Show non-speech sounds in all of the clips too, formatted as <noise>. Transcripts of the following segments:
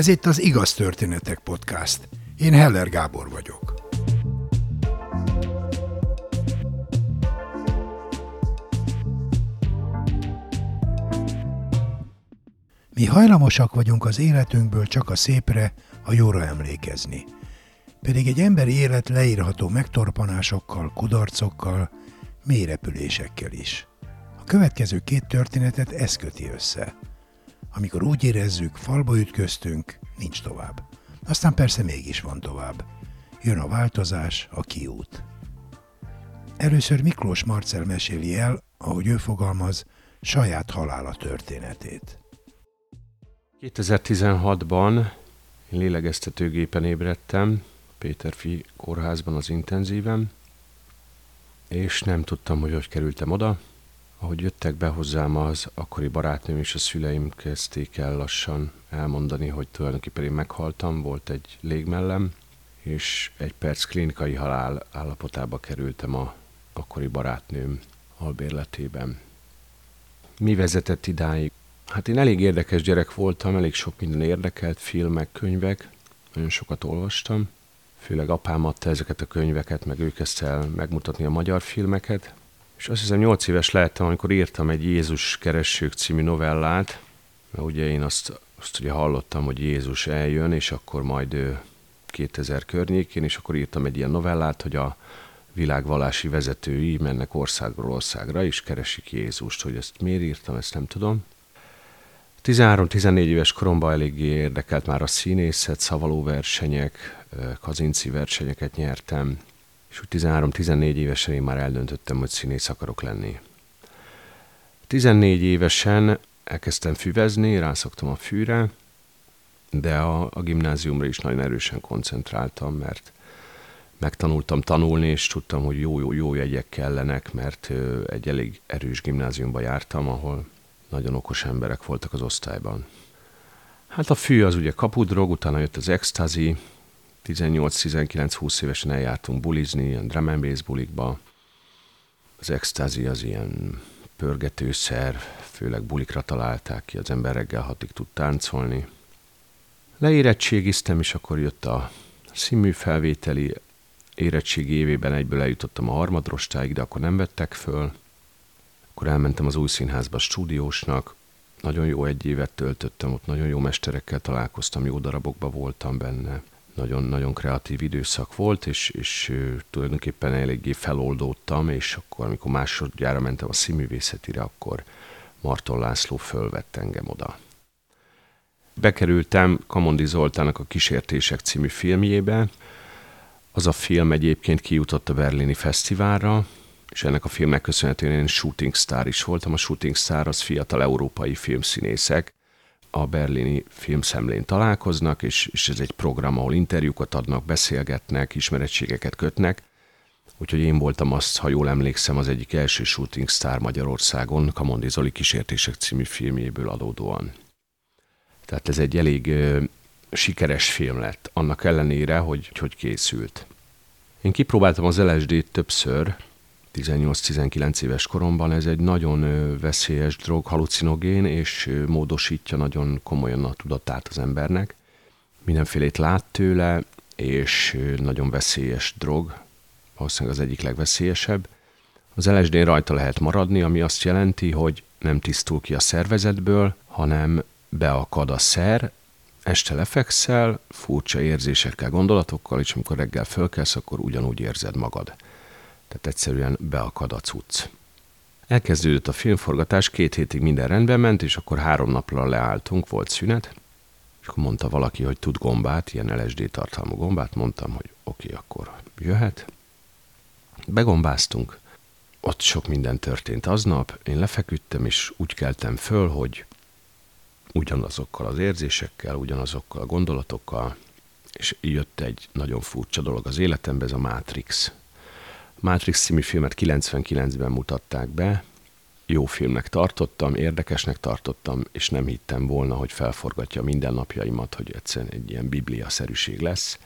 Ez itt az Igaz Történetek Podcast. Én Heller Gábor vagyok. Mi hajlamosak vagyunk az életünkből csak a szépre, a jóra emlékezni. Pedig egy emberi élet leírható megtorpanásokkal, kudarcokkal, mélyrepülésekkel is. A következő két történetet ez köti össze. Amikor úgy érezzük, falba ütköztünk, nincs tovább. Aztán persze mégis van tovább. Jön a változás, a kiút. Először Miklós Marcel meséli el, ahogy ő fogalmaz, saját halála történetét. 2016-ban én lélegeztetőgépen ébredtem, Péterfi kórházban az intenzíven, és nem tudtam, hogy hogy kerültem oda. Ahogy jöttek be hozzám az akkori barátnőm és a szüleim kezdték el lassan elmondani, hogy tulajdonképpen én meghaltam, volt egy légmellem, és egy perc klinikai halál állapotába kerültem a akkori barátnőm albérletében. Mi vezetett idáig? Hát én elég érdekes gyerek voltam, elég sok minden érdekelt, filmek, könyvek, nagyon sokat olvastam. Főleg apám adta ezeket a könyveket, meg ő kezdte el megmutatni a magyar filmeket. És azt hiszem 8 éves lehettem, amikor írtam egy Jézus keressők című novellát, mert ugye én azt, azt ugye hallottam, hogy Jézus eljön, és akkor majd ő 2000 környékén, és akkor írtam egy ilyen novellát, hogy a világvalási vezetői mennek országról országra, és keresik Jézust. Hogy ezt miért írtam, ezt nem tudom. 13-14 éves koromban eléggé érdekelt már a színészet, szavalóversenyek, kazinci versenyeket nyertem, és úgy 13-14 évesen én már eldöntöttem, hogy színész akarok lenni. 14 évesen elkezdtem füvezni, rászoktam a fűre, de a, a gimnáziumra is nagyon erősen koncentráltam, mert megtanultam tanulni, és tudtam, hogy jó, jó, jó jegyek kellenek, mert egy elég erős gimnáziumba jártam, ahol nagyon okos emberek voltak az osztályban. Hát a fű az ugye kapudrog, utána jött az extazi, 18-19-20 évesen eljártunk bulizni, ilyen drum and bass bulikba. Az extazi az ilyen pörgetőszer, főleg bulikra találták ki, az ember reggel hatig tud táncolni. Leérettségiztem, és akkor jött a színmű felvételi érettségi évében egyből eljutottam a harmadrostáig, de akkor nem vettek föl. Akkor elmentem az új színházba stúdiósnak, nagyon jó egy évet töltöttem, ott nagyon jó mesterekkel találkoztam, jó darabokba voltam benne. Nagyon-nagyon kreatív időszak volt, és, és tulajdonképpen eléggé feloldódtam, és akkor, amikor másodjára mentem a színművészetire, akkor Marton László fölvett engem oda. Bekerültem Kamondi Zoltának a Kísértések című filmjébe. Az a film egyébként kijutott a Berlini Fesztiválra, és ennek a filmnek köszönhetően én shooting star is voltam. A shooting star az fiatal európai filmszínészek, a berlini filmszemlén találkoznak, és, és ez egy program, ahol interjúkat adnak, beszélgetnek, ismerettségeket kötnek. Úgyhogy én voltam azt, ha jól emlékszem, az egyik első shooting star Magyarországon, Kamondi Zoli kísértések című filmjéből adódóan. Tehát ez egy elég ö, sikeres film lett, annak ellenére, hogy hogy készült. Én kipróbáltam az LSD-t többször, 18-19 éves koromban ez egy nagyon veszélyes drog, halucinogén, és módosítja nagyon komolyan a tudatát az embernek. Mindenfélét lát tőle, és nagyon veszélyes drog, valószínűleg az egyik legveszélyesebb. Az lsd rajta lehet maradni, ami azt jelenti, hogy nem tisztul ki a szervezetből, hanem beakad a szer, este lefekszel, furcsa érzésekkel, gondolatokkal, és amikor reggel fölkelsz, akkor ugyanúgy érzed magad. Tehát egyszerűen beakad a cucc. Elkezdődött a filmforgatás, két hétig minden rendben ment, és akkor három napra leálltunk, volt szünet, és akkor mondta valaki, hogy tud gombát, ilyen LSD tartalmú gombát, mondtam, hogy oké, akkor jöhet. Begombáztunk, ott sok minden történt aznap, én lefeküdtem, és úgy keltem föl, hogy ugyanazokkal az érzésekkel, ugyanazokkal a gondolatokkal, és jött egy nagyon furcsa dolog az életembe, ez a Matrix. Matrix című filmet 99-ben mutatták be, jó filmnek tartottam, érdekesnek tartottam, és nem hittem volna, hogy felforgatja minden napjaimat, hogy egyszerűen egy ilyen biblia-szerűség lesz,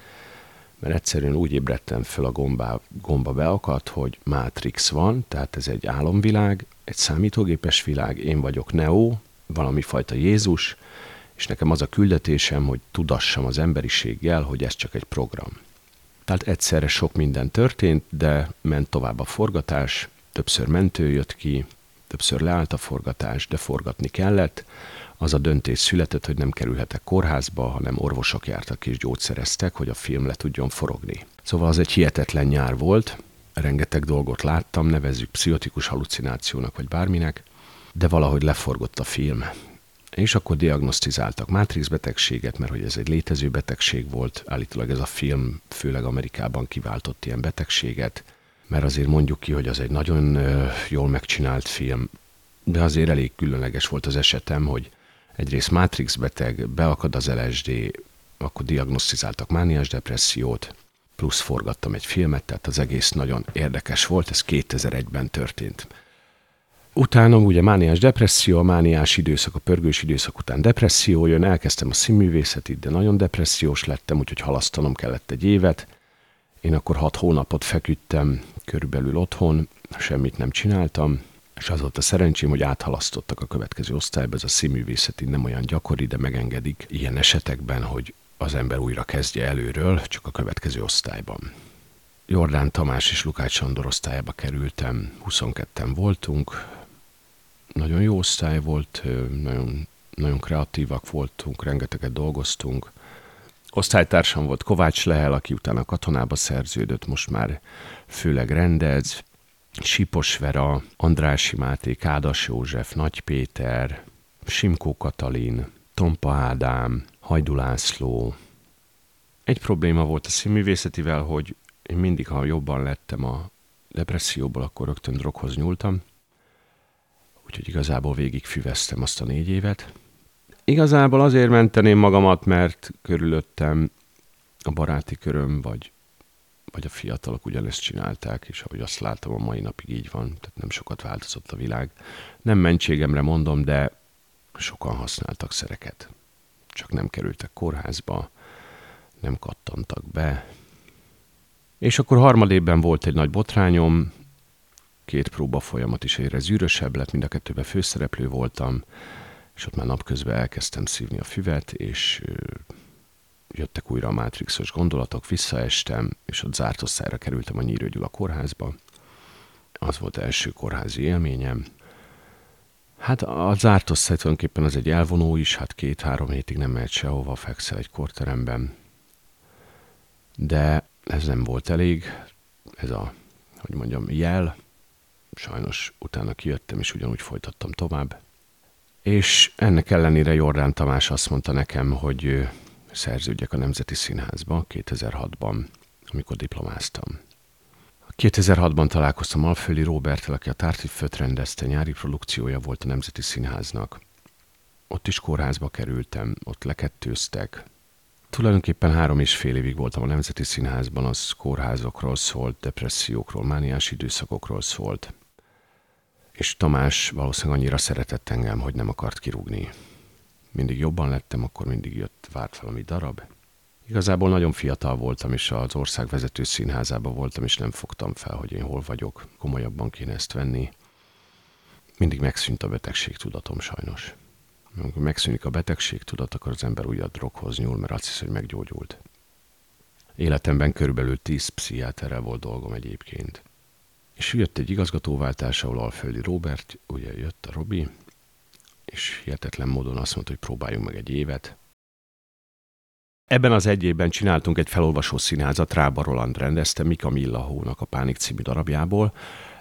mert egyszerűen úgy ébredtem föl a gomba, gomba beakadt, hogy Matrix van, tehát ez egy álomvilág, egy számítógépes világ, én vagyok Neo, valami fajta Jézus, és nekem az a küldetésem, hogy tudassam az emberiséggel, hogy ez csak egy program. Tehát egyszerre sok minden történt, de ment tovább a forgatás, többször mentő jött ki, többször leállt a forgatás, de forgatni kellett. Az a döntés született, hogy nem kerülhetek kórházba, hanem orvosok jártak és gyógyszereztek, hogy a film le tudjon forogni. Szóval az egy hihetetlen nyár volt, rengeteg dolgot láttam, nevezzük pszichotikus halucinációnak vagy bárminek, de valahogy leforgott a film. És akkor diagnosztizáltak Matrix betegséget, mert hogy ez egy létező betegség volt, állítólag ez a film főleg Amerikában kiváltott ilyen betegséget, mert azért mondjuk ki, hogy az egy nagyon jól megcsinált film, de azért elég különleges volt az esetem, hogy egyrészt Matrix beteg, beakad az LSD, akkor diagnosztizáltak mániás depressziót, plusz forgattam egy filmet, tehát az egész nagyon érdekes volt, ez 2001-ben történt. Utána ugye mániás depresszió, a mániás időszak, a pörgős időszak után depresszió jön, elkezdtem a színművészetit, de nagyon depressziós lettem, úgyhogy halasztanom kellett egy évet. Én akkor hat hónapot feküdtem körülbelül otthon, semmit nem csináltam, és az volt a szerencsém, hogy áthalasztottak a következő osztályba, ez a színművészeti nem olyan gyakori, de megengedik ilyen esetekben, hogy az ember újra kezdje előről, csak a következő osztályban. Jordán Tamás és Lukács Sandor osztályába kerültem, 22-en voltunk, nagyon jó osztály volt, nagyon, nagyon kreatívak voltunk, rengeteget dolgoztunk. Osztálytársam volt Kovács Lehel, aki utána katonába szerződött, most már főleg rendez, Sipos Vera, Andrási Máté, Kádas József, Nagy Péter, Simkó Katalin, Tompa Ádám, Hajdu László. Egy probléma volt a színművészetivel, hogy én mindig, ha jobban lettem a depresszióból, akkor rögtön droghoz nyúltam, úgyhogy igazából végig füveztem azt a négy évet. Igazából azért menteném magamat, mert körülöttem a baráti köröm, vagy, vagy a fiatalok ugyanezt csinálták, és ahogy azt látom, a mai napig így van, tehát nem sokat változott a világ. Nem mentségemre mondom, de sokan használtak szereket. Csak nem kerültek kórházba, nem kattantak be. És akkor harmadében volt egy nagy botrányom, két próba folyamat is egyre zűrösebb lett, mind a kettőben főszereplő voltam, és ott már napközben elkezdtem szívni a füvet, és jöttek újra a mátrixos gondolatok, visszaestem, és ott zárt osztályra kerültem a Nyírő Gyula kórházba. Az volt első kórházi élményem. Hát a zárt osztály tulajdonképpen az egy elvonó is, hát két-három hétig nem mehet sehova, fekszel egy korteremben. De ez nem volt elég, ez a, hogy mondjam, jel, sajnos utána kijöttem, és ugyanúgy folytattam tovább. És ennek ellenére Jordán Tamás azt mondta nekem, hogy szerződjek a Nemzeti Színházba 2006-ban, amikor diplomáztam. 2006-ban találkoztam Alföldi Roberttel, aki a Tártiföt rendezte, nyári produkciója volt a Nemzeti Színháznak. Ott is kórházba kerültem, ott lekettőztek. Tulajdonképpen három és fél évig voltam a Nemzeti Színházban, az kórházokról szólt, depressziókról, mániás időszakokról szólt és Tamás valószínűleg annyira szeretett engem, hogy nem akart kirúgni. Mindig jobban lettem, akkor mindig jött, várt valami darab. Igazából nagyon fiatal voltam, és az ország vezető színházában voltam, és nem fogtam fel, hogy én hol vagyok. Komolyabban kéne ezt venni. Mindig megszűnt a betegség tudatom sajnos. Amikor megszűnik a betegség tudat, akkor az ember újra droghoz nyúl, mert azt hisz, hogy meggyógyult. Életemben körülbelül tíz pszichiáterrel volt dolgom egyébként. És jött egy igazgatóváltás, ahol Alföldi Robert, ugye jött a Robi, és hihetetlen módon azt mondta, hogy próbáljunk meg egy évet. Ebben az egy évben csináltunk egy felolvasó színházat, Rába Roland rendezte Mika Millahónak a Pánik című darabjából.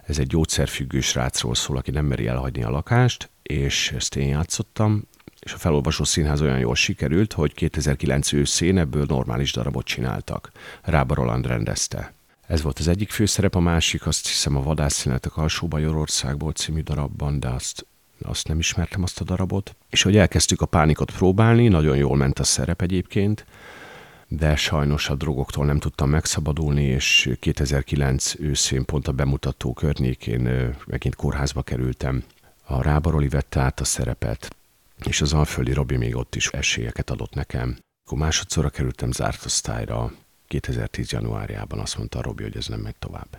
Ez egy gyógyszerfüggő srácról szól, aki nem meri elhagyni a lakást, és ezt én játszottam, és a felolvasó színház olyan jól sikerült, hogy 2009 őszén ebből normális darabot csináltak. Rába Roland rendezte. Ez volt az egyik főszerep, a másik azt hiszem a Vadászszínetek alsó Bajorországból című darabban, de azt, azt nem ismertem azt a darabot. És hogy elkezdtük a pánikot próbálni, nagyon jól ment a szerep egyébként, de sajnos a drogoktól nem tudtam megszabadulni, és 2009 őszén pont a bemutató környékén megint kórházba kerültem. A Rábaroli vette át a szerepet, és az Alföldi Robi még ott is esélyeket adott nekem. Akkor másodszorra kerültem zárt osztályra, 2010. januárjában azt mondta Robi, hogy ez nem megy tovább.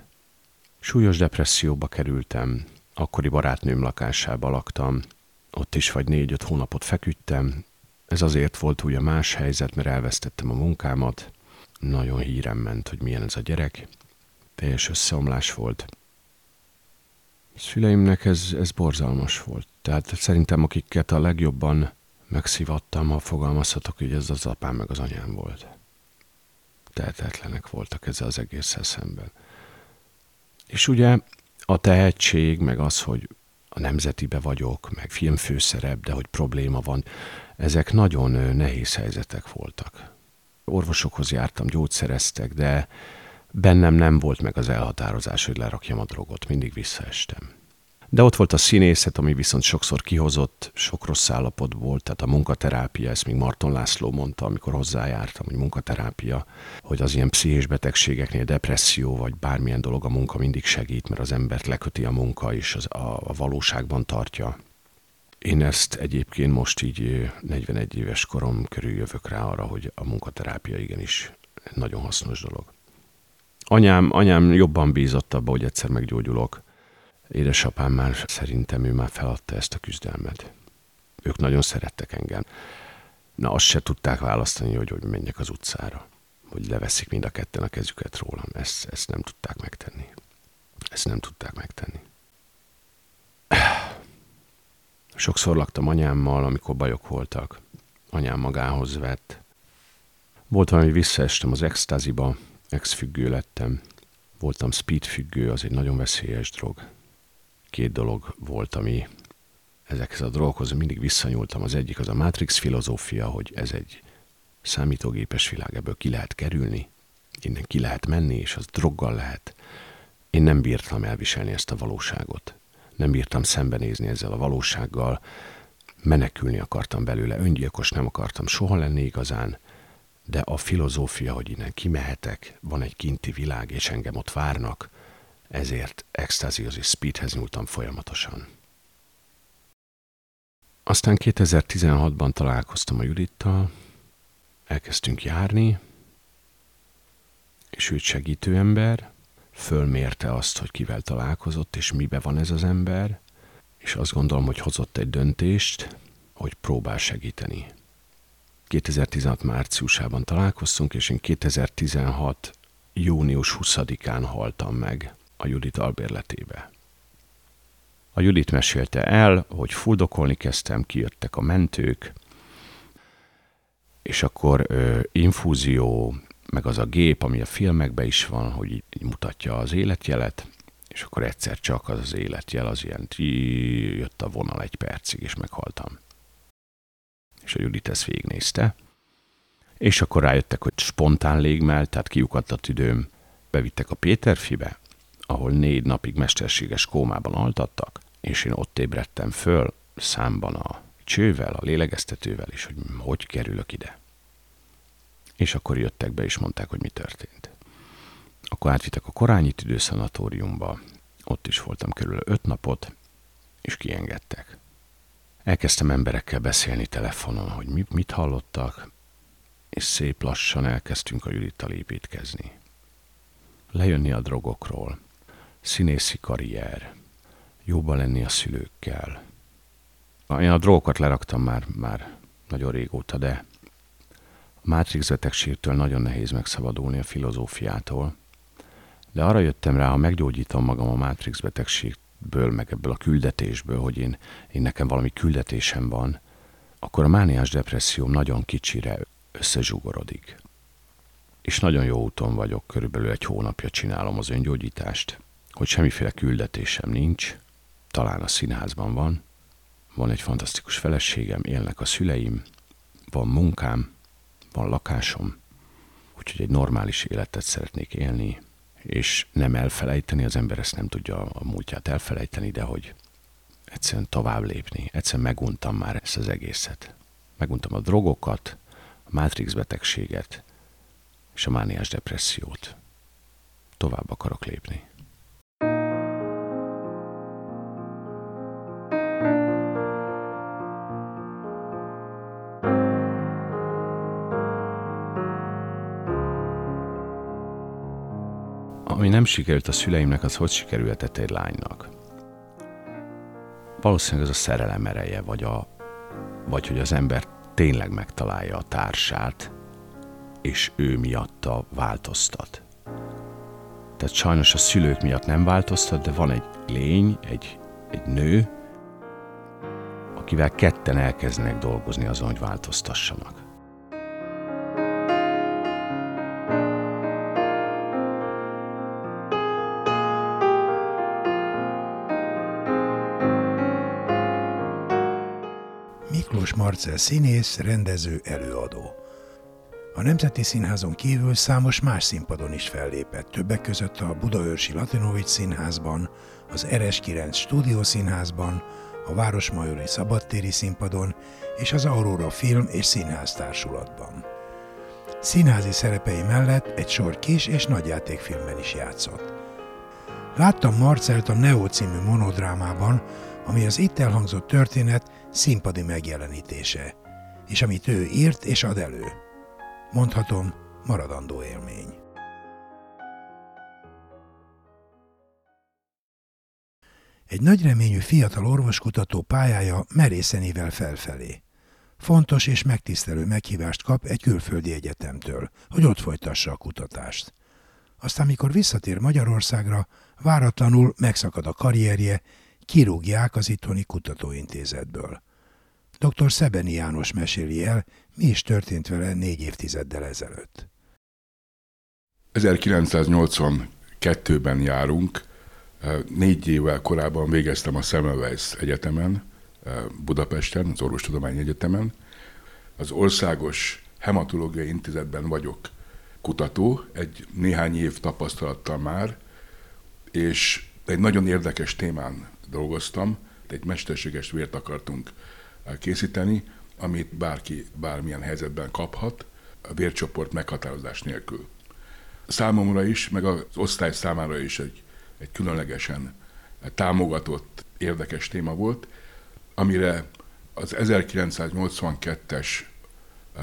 Súlyos depresszióba kerültem, akkori barátnőm lakásába laktam, ott is vagy négy-öt hónapot feküdtem, Ez azért volt ugye más helyzet, mert elvesztettem a munkámat, nagyon hírem ment, hogy milyen ez a gyerek, teljes összeomlás volt. Szüleimnek ez, ez borzalmas volt. Tehát szerintem akiket a legjobban megszivattam, ha fogalmazhatok, hogy ez az apám meg az anyám volt. Tehetetlenek voltak ezzel az egésszel szemben. És ugye a tehetség, meg az, hogy a nemzetibe vagyok, meg filmfőszerep, de hogy probléma van, ezek nagyon nehéz helyzetek voltak. Orvosokhoz jártam, gyógyszereztek, de bennem nem volt meg az elhatározás, hogy lerakjam a drogot, mindig visszaestem. De ott volt a színészet, ami viszont sokszor kihozott, sok rossz állapot volt, tehát a munkaterápia, ezt még Marton László mondta, amikor hozzájártam, hogy munkaterápia, hogy az ilyen pszichés betegségeknél depresszió, vagy bármilyen dolog a munka mindig segít, mert az embert leköti a munka, és az, a, a valóságban tartja. Én ezt egyébként most így 41 éves korom körül jövök rá arra, hogy a munkaterápia igenis nagyon hasznos dolog. Anyám, anyám jobban bízott abba, hogy egyszer meggyógyulok. Édesapám már szerintem ő már feladta ezt a küzdelmet. Ők nagyon szerettek engem. Na azt se tudták választani, hogy, hogy menjek az utcára. Hogy leveszik mind a ketten a kezüket rólam. Ezt, ezt nem tudták megtenni. Ezt nem tudták megtenni. Sokszor laktam anyámmal, amikor bajok voltak. Anyám magához vett. Volt valami, visszaestem az extáziba, ex-függő lettem. Voltam speed függő, az egy nagyon veszélyes drog. Két dolog volt, ami ezekhez a drogokhoz mindig visszanyúltam. Az egyik az a Matrix filozófia, hogy ez egy számítógépes világ, ebből ki lehet kerülni, innen ki lehet menni, és az droggal lehet. Én nem bírtam elviselni ezt a valóságot nem bírtam szembenézni ezzel a valósággal, menekülni akartam belőle, öngyilkos nem akartam soha lenni igazán, de a filozófia, hogy innen kimehetek, van egy kinti világ, és engem ott várnak, ezért extáziózis speedhez nyúltam folyamatosan. Aztán 2016-ban találkoztam a Judittal, elkezdtünk járni, és őt segítő ember, fölmérte azt, hogy kivel találkozott, és mibe van ez az ember, és azt gondolom, hogy hozott egy döntést, hogy próbál segíteni. 2016 márciusában találkoztunk, és én 2016 június 20-án haltam meg a Judit albérletébe. A Judit mesélte el, hogy fuldokolni kezdtem, kijöttek a mentők, és akkor ö, infúzió, meg az a gép, ami a filmekben is van, hogy így, így mutatja az életjelet, és akkor egyszer csak az az életjel, az ilyen jött a vonal egy percig, és meghaltam. És a Judit ezt végignézte, és akkor rájöttek, hogy spontán légmel, tehát kiukadt a tüdőm, bevittek a Péterfibe, ahol négy napig mesterséges kómában altattak, és én ott ébredtem föl számban a csővel, a lélegeztetővel, és hogy hogy kerülök ide. És akkor jöttek be, és mondták, hogy mi történt. Akkor átvittek a Korányi tüdőszanatóriumba, ott is voltam körül öt napot, és kiengedtek. Elkezdtem emberekkel beszélni telefonon, hogy mit, mit hallottak, és szép lassan elkezdtünk a Judittal építkezni. Lejönni a drogokról, színészi karrier, jóba lenni a szülőkkel. Én a drogokat leraktam már, már nagyon régóta, de Matrix betegségtől nagyon nehéz megszabadulni a filozófiától, de arra jöttem rá, ha meggyógyítom magam a Matrix betegségből, meg ebből a küldetésből, hogy én, én nekem valami küldetésem van, akkor a mániás depresszióm nagyon kicsire összezsugorodik. És nagyon jó úton vagyok, körülbelül egy hónapja csinálom az öngyógyítást, hogy semmiféle küldetésem nincs, talán a színházban van, van egy fantasztikus feleségem, élnek a szüleim, van munkám, van lakásom, úgyhogy egy normális életet szeretnék élni, és nem elfelejteni, az ember ezt nem tudja a múltját elfelejteni, de hogy egyszerűen tovább lépni. Egyszerűen meguntam már ezt az egészet. Meguntam a drogokat, a Matrix betegséget és a mániás depressziót. Tovább akarok lépni. Nem sikerült a szüleimnek, az hogy sikerülhetett egy lánynak? Valószínűleg az a szerelem ereje, vagy, a, vagy hogy az ember tényleg megtalálja a társát, és ő miatta változtat. Tehát sajnos a szülők miatt nem változtat, de van egy lény, egy, egy nő, akivel ketten elkezdenek dolgozni azon, hogy változtassanak. Miklós Marcel színész, rendező, előadó. A Nemzeti Színházon kívül számos más színpadon is fellépett, többek között a Budaörsi Latinovics Színházban, az Eres 9 Stúdiószínházban, a Városmajori Szabadtéri Színpadon és az Aurora Film és Színház Társulatban. Színházi szerepei mellett egy sor kis és nagyjátékfilmben is játszott. Láttam Marcelt a Neo című monodrámában, ami az itt elhangzott történet színpadi megjelenítése, és amit ő írt és ad elő. Mondhatom, maradandó élmény. Egy nagy reményű fiatal orvoskutató pályája merészenével felfelé. Fontos és megtisztelő meghívást kap egy külföldi egyetemtől, hogy ott folytassa a kutatást. Aztán, mikor visszatér Magyarországra, váratlanul megszakad a karrierje, kirúgják az itthoni kutatóintézetből. Dr. Szebeni János meséli el, mi is történt vele négy évtizeddel ezelőtt. 1982-ben járunk, négy évvel korábban végeztem a Semmelweis Egyetemen, Budapesten, az Orvostudományi Egyetemen. Az Országos Hematológiai Intézetben vagyok kutató, egy néhány év tapasztalattal már, és egy nagyon érdekes témán dolgoztam, egy mesterséges vért akartunk készíteni, amit bárki bármilyen helyzetben kaphat, a vércsoport meghatározás nélkül. Számomra is, meg az osztály számára is egy, egy különlegesen támogatott, érdekes téma volt, amire az 1982-es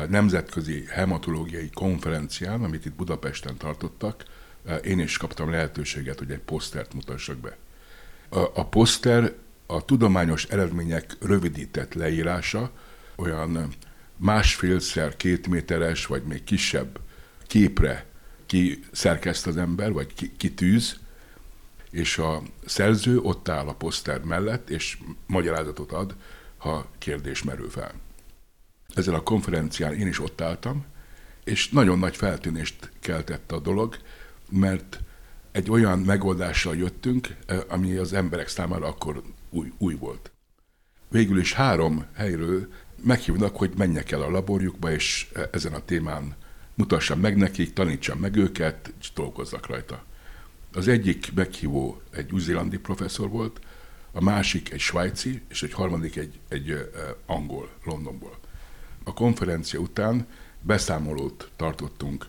nemzetközi hematológiai konferencián, amit itt Budapesten tartottak, én is kaptam lehetőséget, hogy egy posztert mutassak be. A, a poszter a tudományos eredmények rövidített leírása, olyan másfélszer két méteres, vagy még kisebb képre ki szerkeszt az ember, vagy ki, kitűz, és a szerző ott áll a poszter mellett, és magyarázatot ad, ha kérdés merül fel. Ezen a konferencián én is ott álltam, és nagyon nagy feltűnést keltett a dolog, mert egy olyan megoldással jöttünk, eh, ami az emberek számára akkor új, új volt. Végül is három helyről meghívnak, hogy menjek el a laborjukba, és eh, ezen a témán mutassam meg nekik, tanítsam meg őket, és dolgozzak rajta. Az egyik meghívó egy új professzor volt, a másik egy svájci, és egy harmadik egy, egy uh, angol, Londonból. A konferencia után beszámolót tartottunk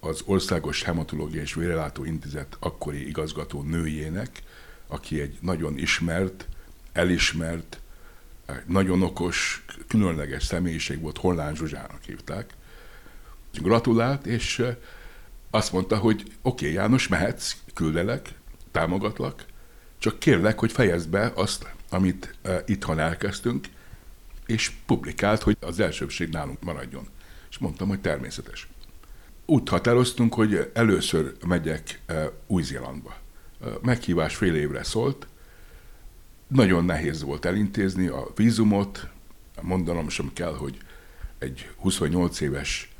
az Országos Hematológiai és Vérelátó Intézet akkori igazgató nőjének, aki egy nagyon ismert, elismert, nagyon okos, különleges személyiség volt, Hollán Zsuzsának hívták. Gratulált, és azt mondta, hogy oké, okay, János, mehetsz, küldelek, támogatlak, csak kérlek, hogy fejezd be azt, amit itthon elkezdtünk, és publikált, hogy az elsőbség nálunk maradjon. És mondtam, hogy természetes úgy határoztunk, hogy először megyek e, Új-Zélandba. E, meghívás fél évre szólt, nagyon nehéz volt elintézni a vízumot, mondanom sem kell, hogy egy 28 éves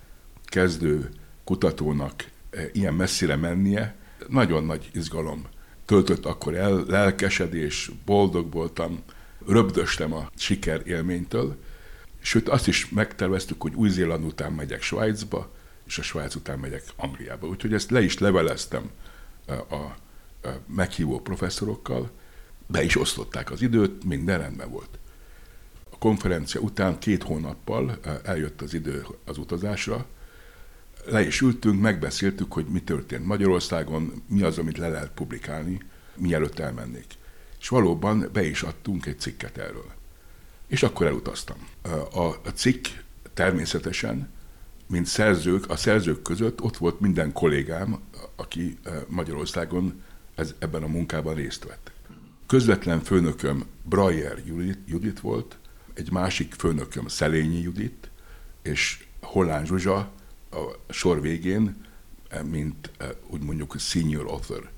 kezdő kutatónak e, ilyen messzire mennie, nagyon nagy izgalom töltött akkor el, lelkesedés, boldog voltam, röbdöstem a siker élménytől, sőt azt is megterveztük, hogy Új-Zéland után megyek Svájcba, és a Svájc után megyek Angliába. Úgyhogy ezt le is leveleztem a meghívó professzorokkal, be is osztották az időt, minden rendben volt. A konferencia után két hónappal eljött az idő az utazásra, le is ültünk, megbeszéltük, hogy mi történt Magyarországon, mi az, amit le lehet publikálni, mielőtt elmennék. És valóban be is adtunk egy cikket erről. És akkor elutaztam. A, cikk természetesen mint szerzők, a szerzők között ott volt minden kollégám, aki eh, Magyarországon ez, ebben a munkában részt vett. Közvetlen főnököm Brayer Judit, Judit volt, egy másik főnököm Szelényi Judit, és Hollán Zsuzsa a sor végén, mint úgy mondjuk senior author.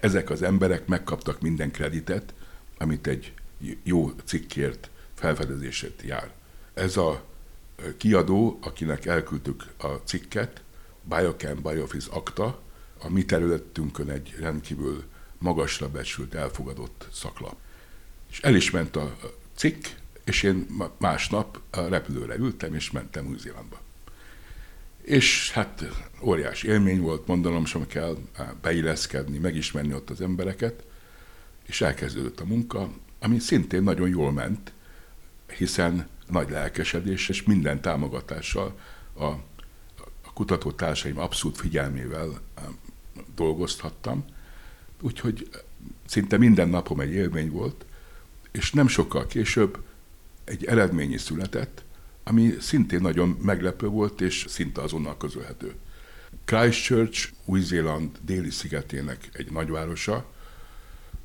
Ezek az emberek megkaptak minden kreditet, amit egy jó cikkért felfedezését jár. Ez a kiadó, akinek elküldtük a cikket, Biochem Biofis Akta, a mi területünkön egy rendkívül magasra becsült, elfogadott szaklap. És el is ment a cikk, és én másnap a repülőre ültem, és mentem Új-Zélandba. És hát óriási élmény volt, mondanom sem kell beilleszkedni, megismerni ott az embereket, és elkezdődött a munka, ami szintén nagyon jól ment, hiszen nagy lelkesedés és minden támogatással a, a kutatótársaim abszolút figyelmével dolgozhattam, úgyhogy szinte minden napom egy élmény volt, és nem sokkal később egy eredmény is született, ami szintén nagyon meglepő volt, és szinte azonnal közölhető. Christchurch, Új-Zéland déli szigetének egy nagyvárosa,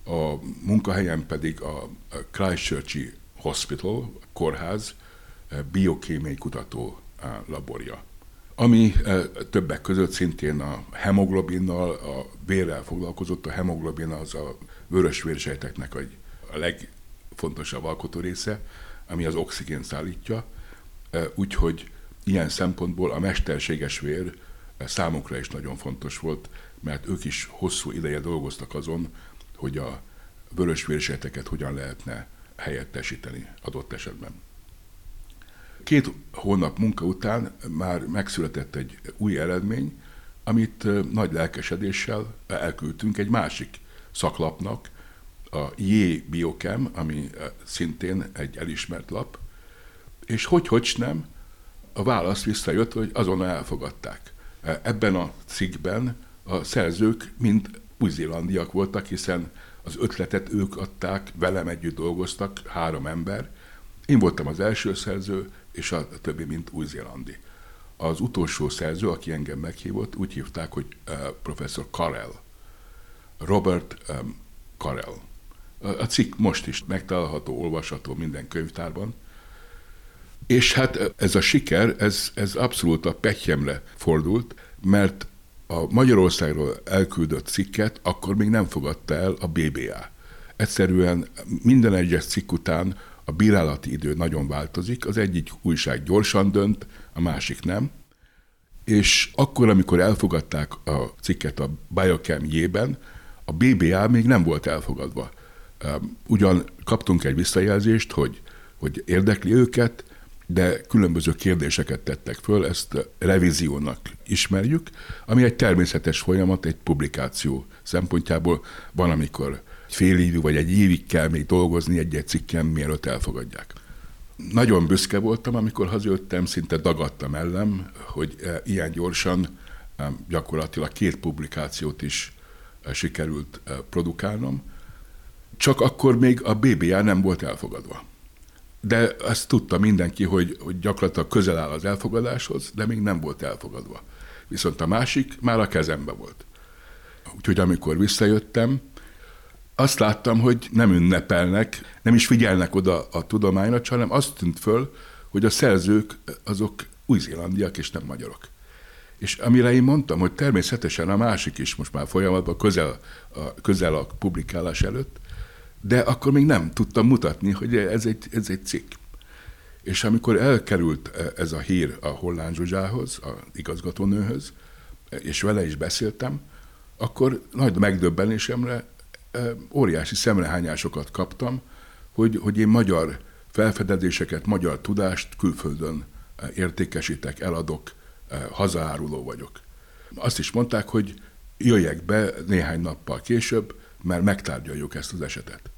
a munkahelyem pedig a Christchurchi Hospital, kórház, biokémiai kutató laborja ami többek között szintén a hemoglobinnal, a vérrel foglalkozott. A hemoglobin az a vörös vérsejteknek a legfontosabb alkotó része, ami az oxigén szállítja, úgyhogy ilyen szempontból a mesterséges vér számukra is nagyon fontos volt, mert ők is hosszú ideje dolgoztak azon, hogy a vörös vérsejteket hogyan lehetne helyettesíteni adott esetben. Két hónap munka után már megszületett egy új eredmény, amit nagy lelkesedéssel elküldtünk egy másik szaklapnak, a J Biochem, ami szintén egy elismert lap, és hogy hogy nem, a válasz visszajött, hogy azonnal elfogadták. Ebben a cikkben a szerzők mind új-zélandiak voltak, hiszen az ötletet ők adták, velem együtt dolgoztak, három ember. Én voltam az első szerző, és a többi, mint új-zélandi. Az utolsó szerző, aki engem meghívott, úgy hívták, hogy uh, professzor Carell. Robert um, Carell. A cikk most is megtalálható, olvasható minden könyvtárban. És hát ez a siker, ez, ez abszolút a petyemre fordult, mert a Magyarországról elküldött cikket akkor még nem fogadta el a BBA. Egyszerűen minden egyes cikk után a bírálati idő nagyon változik, az egyik újság gyorsan dönt, a másik nem, és akkor, amikor elfogadták a cikket a Biochem J-ben, a BBA még nem volt elfogadva. Ugyan kaptunk egy visszajelzést, hogy, hogy érdekli őket, de különböző kérdéseket tettek föl, ezt revíziónak ismerjük, ami egy természetes folyamat, egy publikáció szempontjából van, amikor fél évig vagy egy évig kell még dolgozni egy-egy cikken, mielőtt elfogadják. Nagyon büszke voltam, amikor hazajöttem, szinte dagadtam ellem, hogy e, ilyen gyorsan e, gyakorlatilag két publikációt is e, sikerült produkálnom, csak akkor még a BBA nem volt elfogadva. De azt tudta mindenki, hogy, hogy gyakorlatilag közel áll az elfogadáshoz, de még nem volt elfogadva. Viszont a másik már a kezembe volt. Úgyhogy amikor visszajöttem, azt láttam, hogy nem ünnepelnek, nem is figyelnek oda a tudományra, hanem azt tűnt föl, hogy a szerzők azok új-zélandiak és nem magyarok. És amire én mondtam, hogy természetesen a másik is most már folyamatban közel a, közel a publikálás előtt, de akkor még nem tudtam mutatni, hogy ez egy, ez egy cikk. És amikor elkerült ez a hír a Hollán Zsuzsához, a igazgatónőhöz, és vele is beszéltem, akkor nagy megdöbbenésemre óriási szemrehányásokat kaptam, hogy, hogy én magyar felfedezéseket, magyar tudást külföldön értékesítek, eladok, hazaáruló vagyok. Azt is mondták, hogy jöjjek be néhány nappal később, mert megtárgyaljuk ezt az esetet.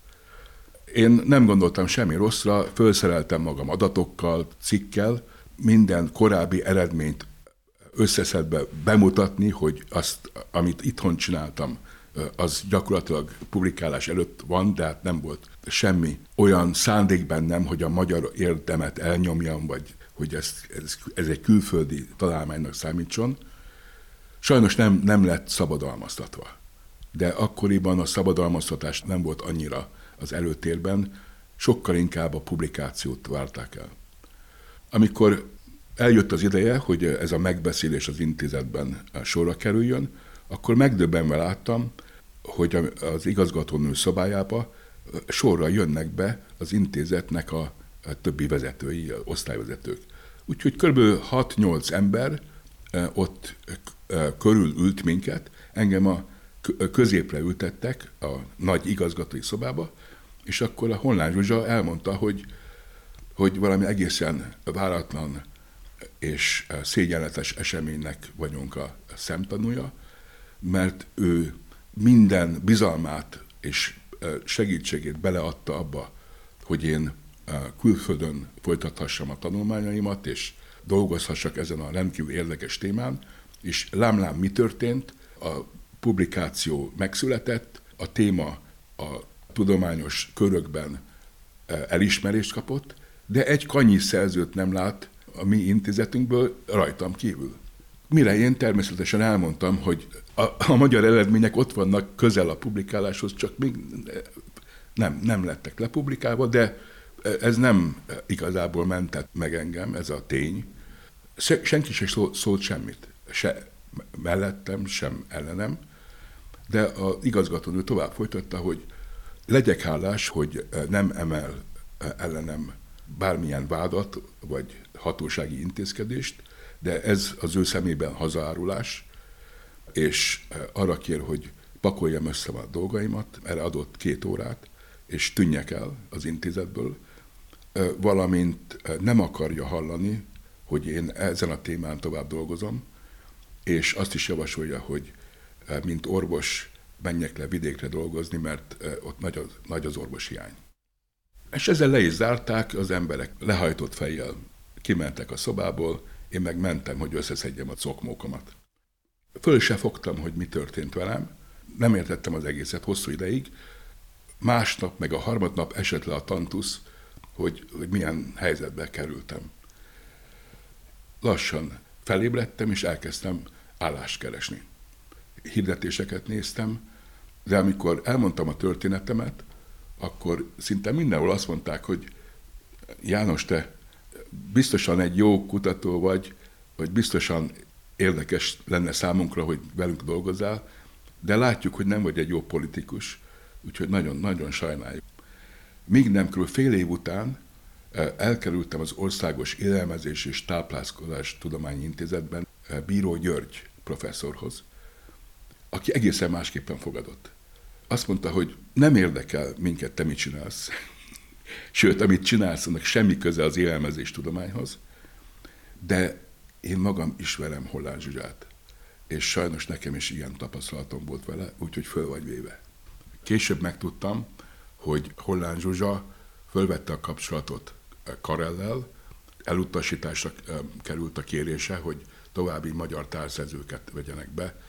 Én nem gondoltam semmi rosszra, felszereltem magam adatokkal, cikkel, minden korábbi eredményt összeszedve bemutatni, hogy azt, amit itthon csináltam, az gyakorlatilag publikálás előtt van, de hát nem volt semmi olyan szándék bennem, hogy a magyar érdemet elnyomjam, vagy hogy ez, ez, ez egy külföldi találmánynak számítson. Sajnos nem, nem lett szabadalmaztatva. De akkoriban a szabadalmaztatás nem volt annyira az előtérben, sokkal inkább a publikációt várták el. Amikor eljött az ideje, hogy ez a megbeszélés az intézetben sorra kerüljön, akkor megdöbbenve láttam, hogy az igazgatónő szobájába sorra jönnek be az intézetnek a többi vezetői, osztályvezetők. Úgyhogy kb. 6-8 ember ott körül ült minket, engem a középre ültettek a nagy igazgatói szobába, és akkor a Honlán Zsuzsa elmondta, hogy, hogy valami egészen váratlan és szégyenletes eseménynek vagyunk a szemtanúja, mert ő minden bizalmát és segítségét beleadta abba, hogy én külföldön folytathassam a tanulmányaimat, és dolgozhassak ezen a rendkívül érdekes témán, és lámlám mi történt, a publikáció megszületett, a téma a tudományos körökben elismerést kapott, de egy kanyi szerzőt nem lát a mi intézetünkből rajtam kívül. Mire én természetesen elmondtam, hogy a, a magyar eredmények ott vannak közel a publikáláshoz, csak még nem, nem lettek lepublikálva, de ez nem igazából mentett meg engem, ez a tény. Senki szó, szólt semmit, se mellettem, sem ellenem, de az igazgatónő tovább folytatta, hogy legyek hálás, hogy nem emel ellenem bármilyen vádat, vagy hatósági intézkedést, de ez az ő szemében hazaárulás, és arra kér, hogy pakoljam össze a dolgaimat, erre adott két órát, és tűnjek el az intézetből, valamint nem akarja hallani, hogy én ezen a témán tovább dolgozom, és azt is javasolja, hogy mint orvos menjek le vidékre dolgozni, mert ott nagy az, nagy az orvoshiány. És ezzel le is zárták, az emberek lehajtott fejjel kimentek a szobából, én meg mentem, hogy összeszedjem a cokmókomat. Föl se fogtam, hogy mi történt velem, nem értettem az egészet hosszú ideig, másnap, meg a harmadnap esett le a tantusz, hogy, hogy milyen helyzetbe kerültem. Lassan felébredtem, és elkezdtem állást keresni. Hirdetéseket néztem, de amikor elmondtam a történetemet, akkor szinte mindenhol azt mondták, hogy János, te biztosan egy jó kutató vagy, vagy biztosan érdekes lenne számunkra, hogy velünk dolgozzál, de látjuk, hogy nem vagy egy jó politikus, úgyhogy nagyon-nagyon sajnáljuk. Míg nem körül fél év után eh, elkerültem az Országos Élelmezés és Táplálkozás Tudományi Intézetben eh, Bíró György professzorhoz, aki egészen másképpen fogadott. Azt mondta, hogy nem érdekel minket, te mit csinálsz. Sőt, amit csinálsz, annak semmi köze az élelmezés tudományhoz, de én magam ismerem Hollán Zsuzsát, és sajnos nekem is ilyen tapasztalatom volt vele, úgyhogy föl vagy véve. Később megtudtam, hogy Hollán Zsuzsa fölvette a kapcsolatot Karellel, elutasításra került a kérése, hogy további magyar társzerzőket vegyenek be,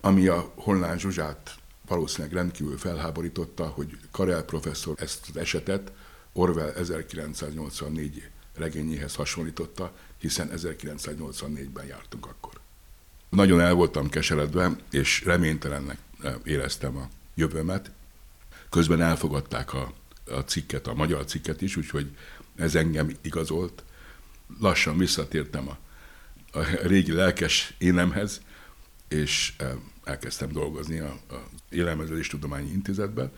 ami a Hollán Zsuzsát valószínűleg rendkívül felháborította, hogy Karel professzor ezt az esetet Orwell 1984 regényéhez hasonlította, hiszen 1984-ben jártunk akkor. Nagyon el voltam keseredve, és reménytelennek éreztem a jövőmet. Közben elfogadták a, a cikket, a magyar cikket is, úgyhogy ez engem igazolt. Lassan visszatértem a, a régi lelkes énemhez, és elkezdtem dolgozni a, a Élelmezés Tudományi Intézetben,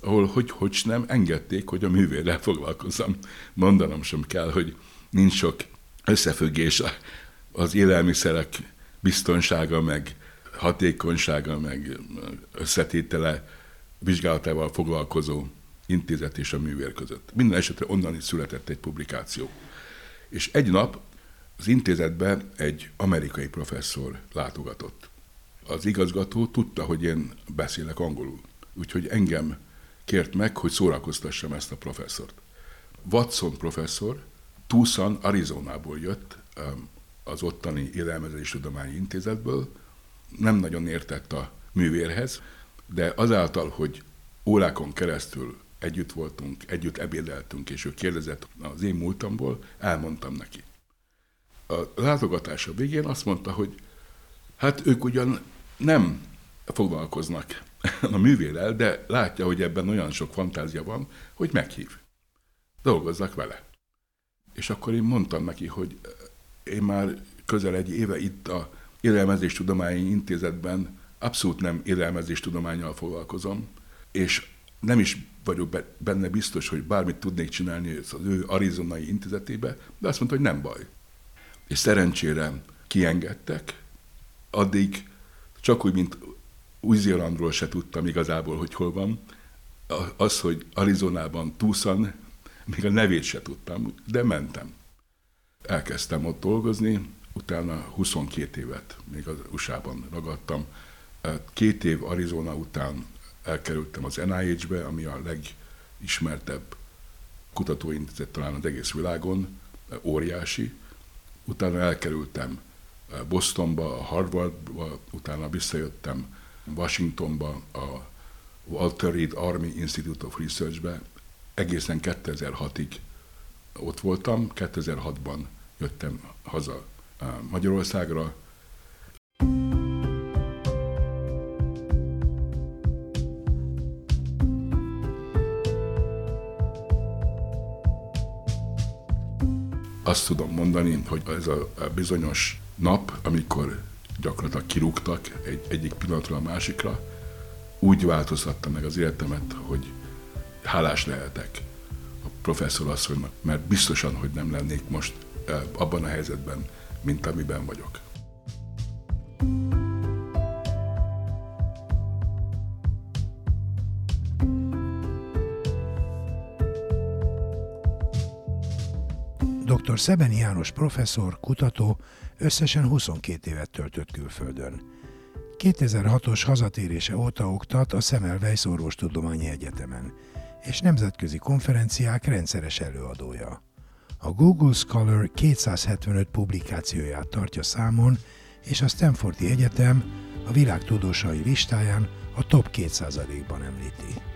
ahol hogy, hogy nem engedték, hogy a művérrel foglalkozzam. Mondanom sem kell, hogy nincs sok összefüggés az élelmiszerek biztonsága, meg hatékonysága, meg összetétele vizsgálatával foglalkozó intézet és a művér között. Minden esetre onnan is született egy publikáció. És egy nap az intézetbe egy amerikai professzor látogatott. Az igazgató tudta, hogy én beszélek angolul, úgyhogy engem kért meg, hogy szórakoztassam ezt a professzort. Watson professzor Tucson, Arizonából jött az ottani élelmezés tudományi intézetből, nem nagyon értett a művérhez, de azáltal, hogy órákon keresztül együtt voltunk, együtt ebédeltünk, és ő kérdezett az én múltamból, elmondtam neki. A látogatása végén azt mondta, hogy hát ők ugyan nem foglalkoznak <laughs> a művérel, de látja, hogy ebben olyan sok fantázia van, hogy meghív. Dolgozzak vele. És akkor én mondtam neki, hogy Én már közel egy éve itt a Élelmezéstudományi Intézetben abszolút nem élelmezéstudományjal foglalkozom, és nem is vagyok benne biztos, hogy bármit tudnék csinálni az ő Arizonai intézetébe, de azt mondta, hogy nem baj. És szerencsére kiengedtek, addig csak úgy, mint Új-Zélandról se tudtam igazából, hogy hol van. Az, hogy Arizonában Tucson, még a nevét se tudtam, de mentem. Elkezdtem ott dolgozni, utána 22 évet még az USA-ban ragadtam. Két év Arizona után elkerültem az NIH-be, ami a legismertebb kutatóintézet talán az egész világon, óriási. Utána elkerültem Bostonba, a Harvardba, utána visszajöttem Washingtonba, a Walter Reed Army Institute of Research-be, egészen 2006-ig ott voltam, 2006-ban jöttem haza Magyarországra. Azt tudom mondani, hogy ez a bizonyos nap, amikor gyakorlatilag kirúgtak egy, egyik pillanatról a másikra, úgy változtatta meg az életemet, hogy hálás lehetek a professzor asszonynak, mert biztosan, hogy nem lennék most abban a helyzetben, mint amiben vagyok. Dr. Szebeni János professzor, kutató összesen 22 évet töltött külföldön. 2006-os hazatérése óta oktat a Semmelweis Orvostudományi Egyetemen, és nemzetközi konferenciák rendszeres előadója. A Google Scholar 275 publikációját tartja számon, és a Stanfordi Egyetem a világ tudósai listáján a top 2%-ban említi.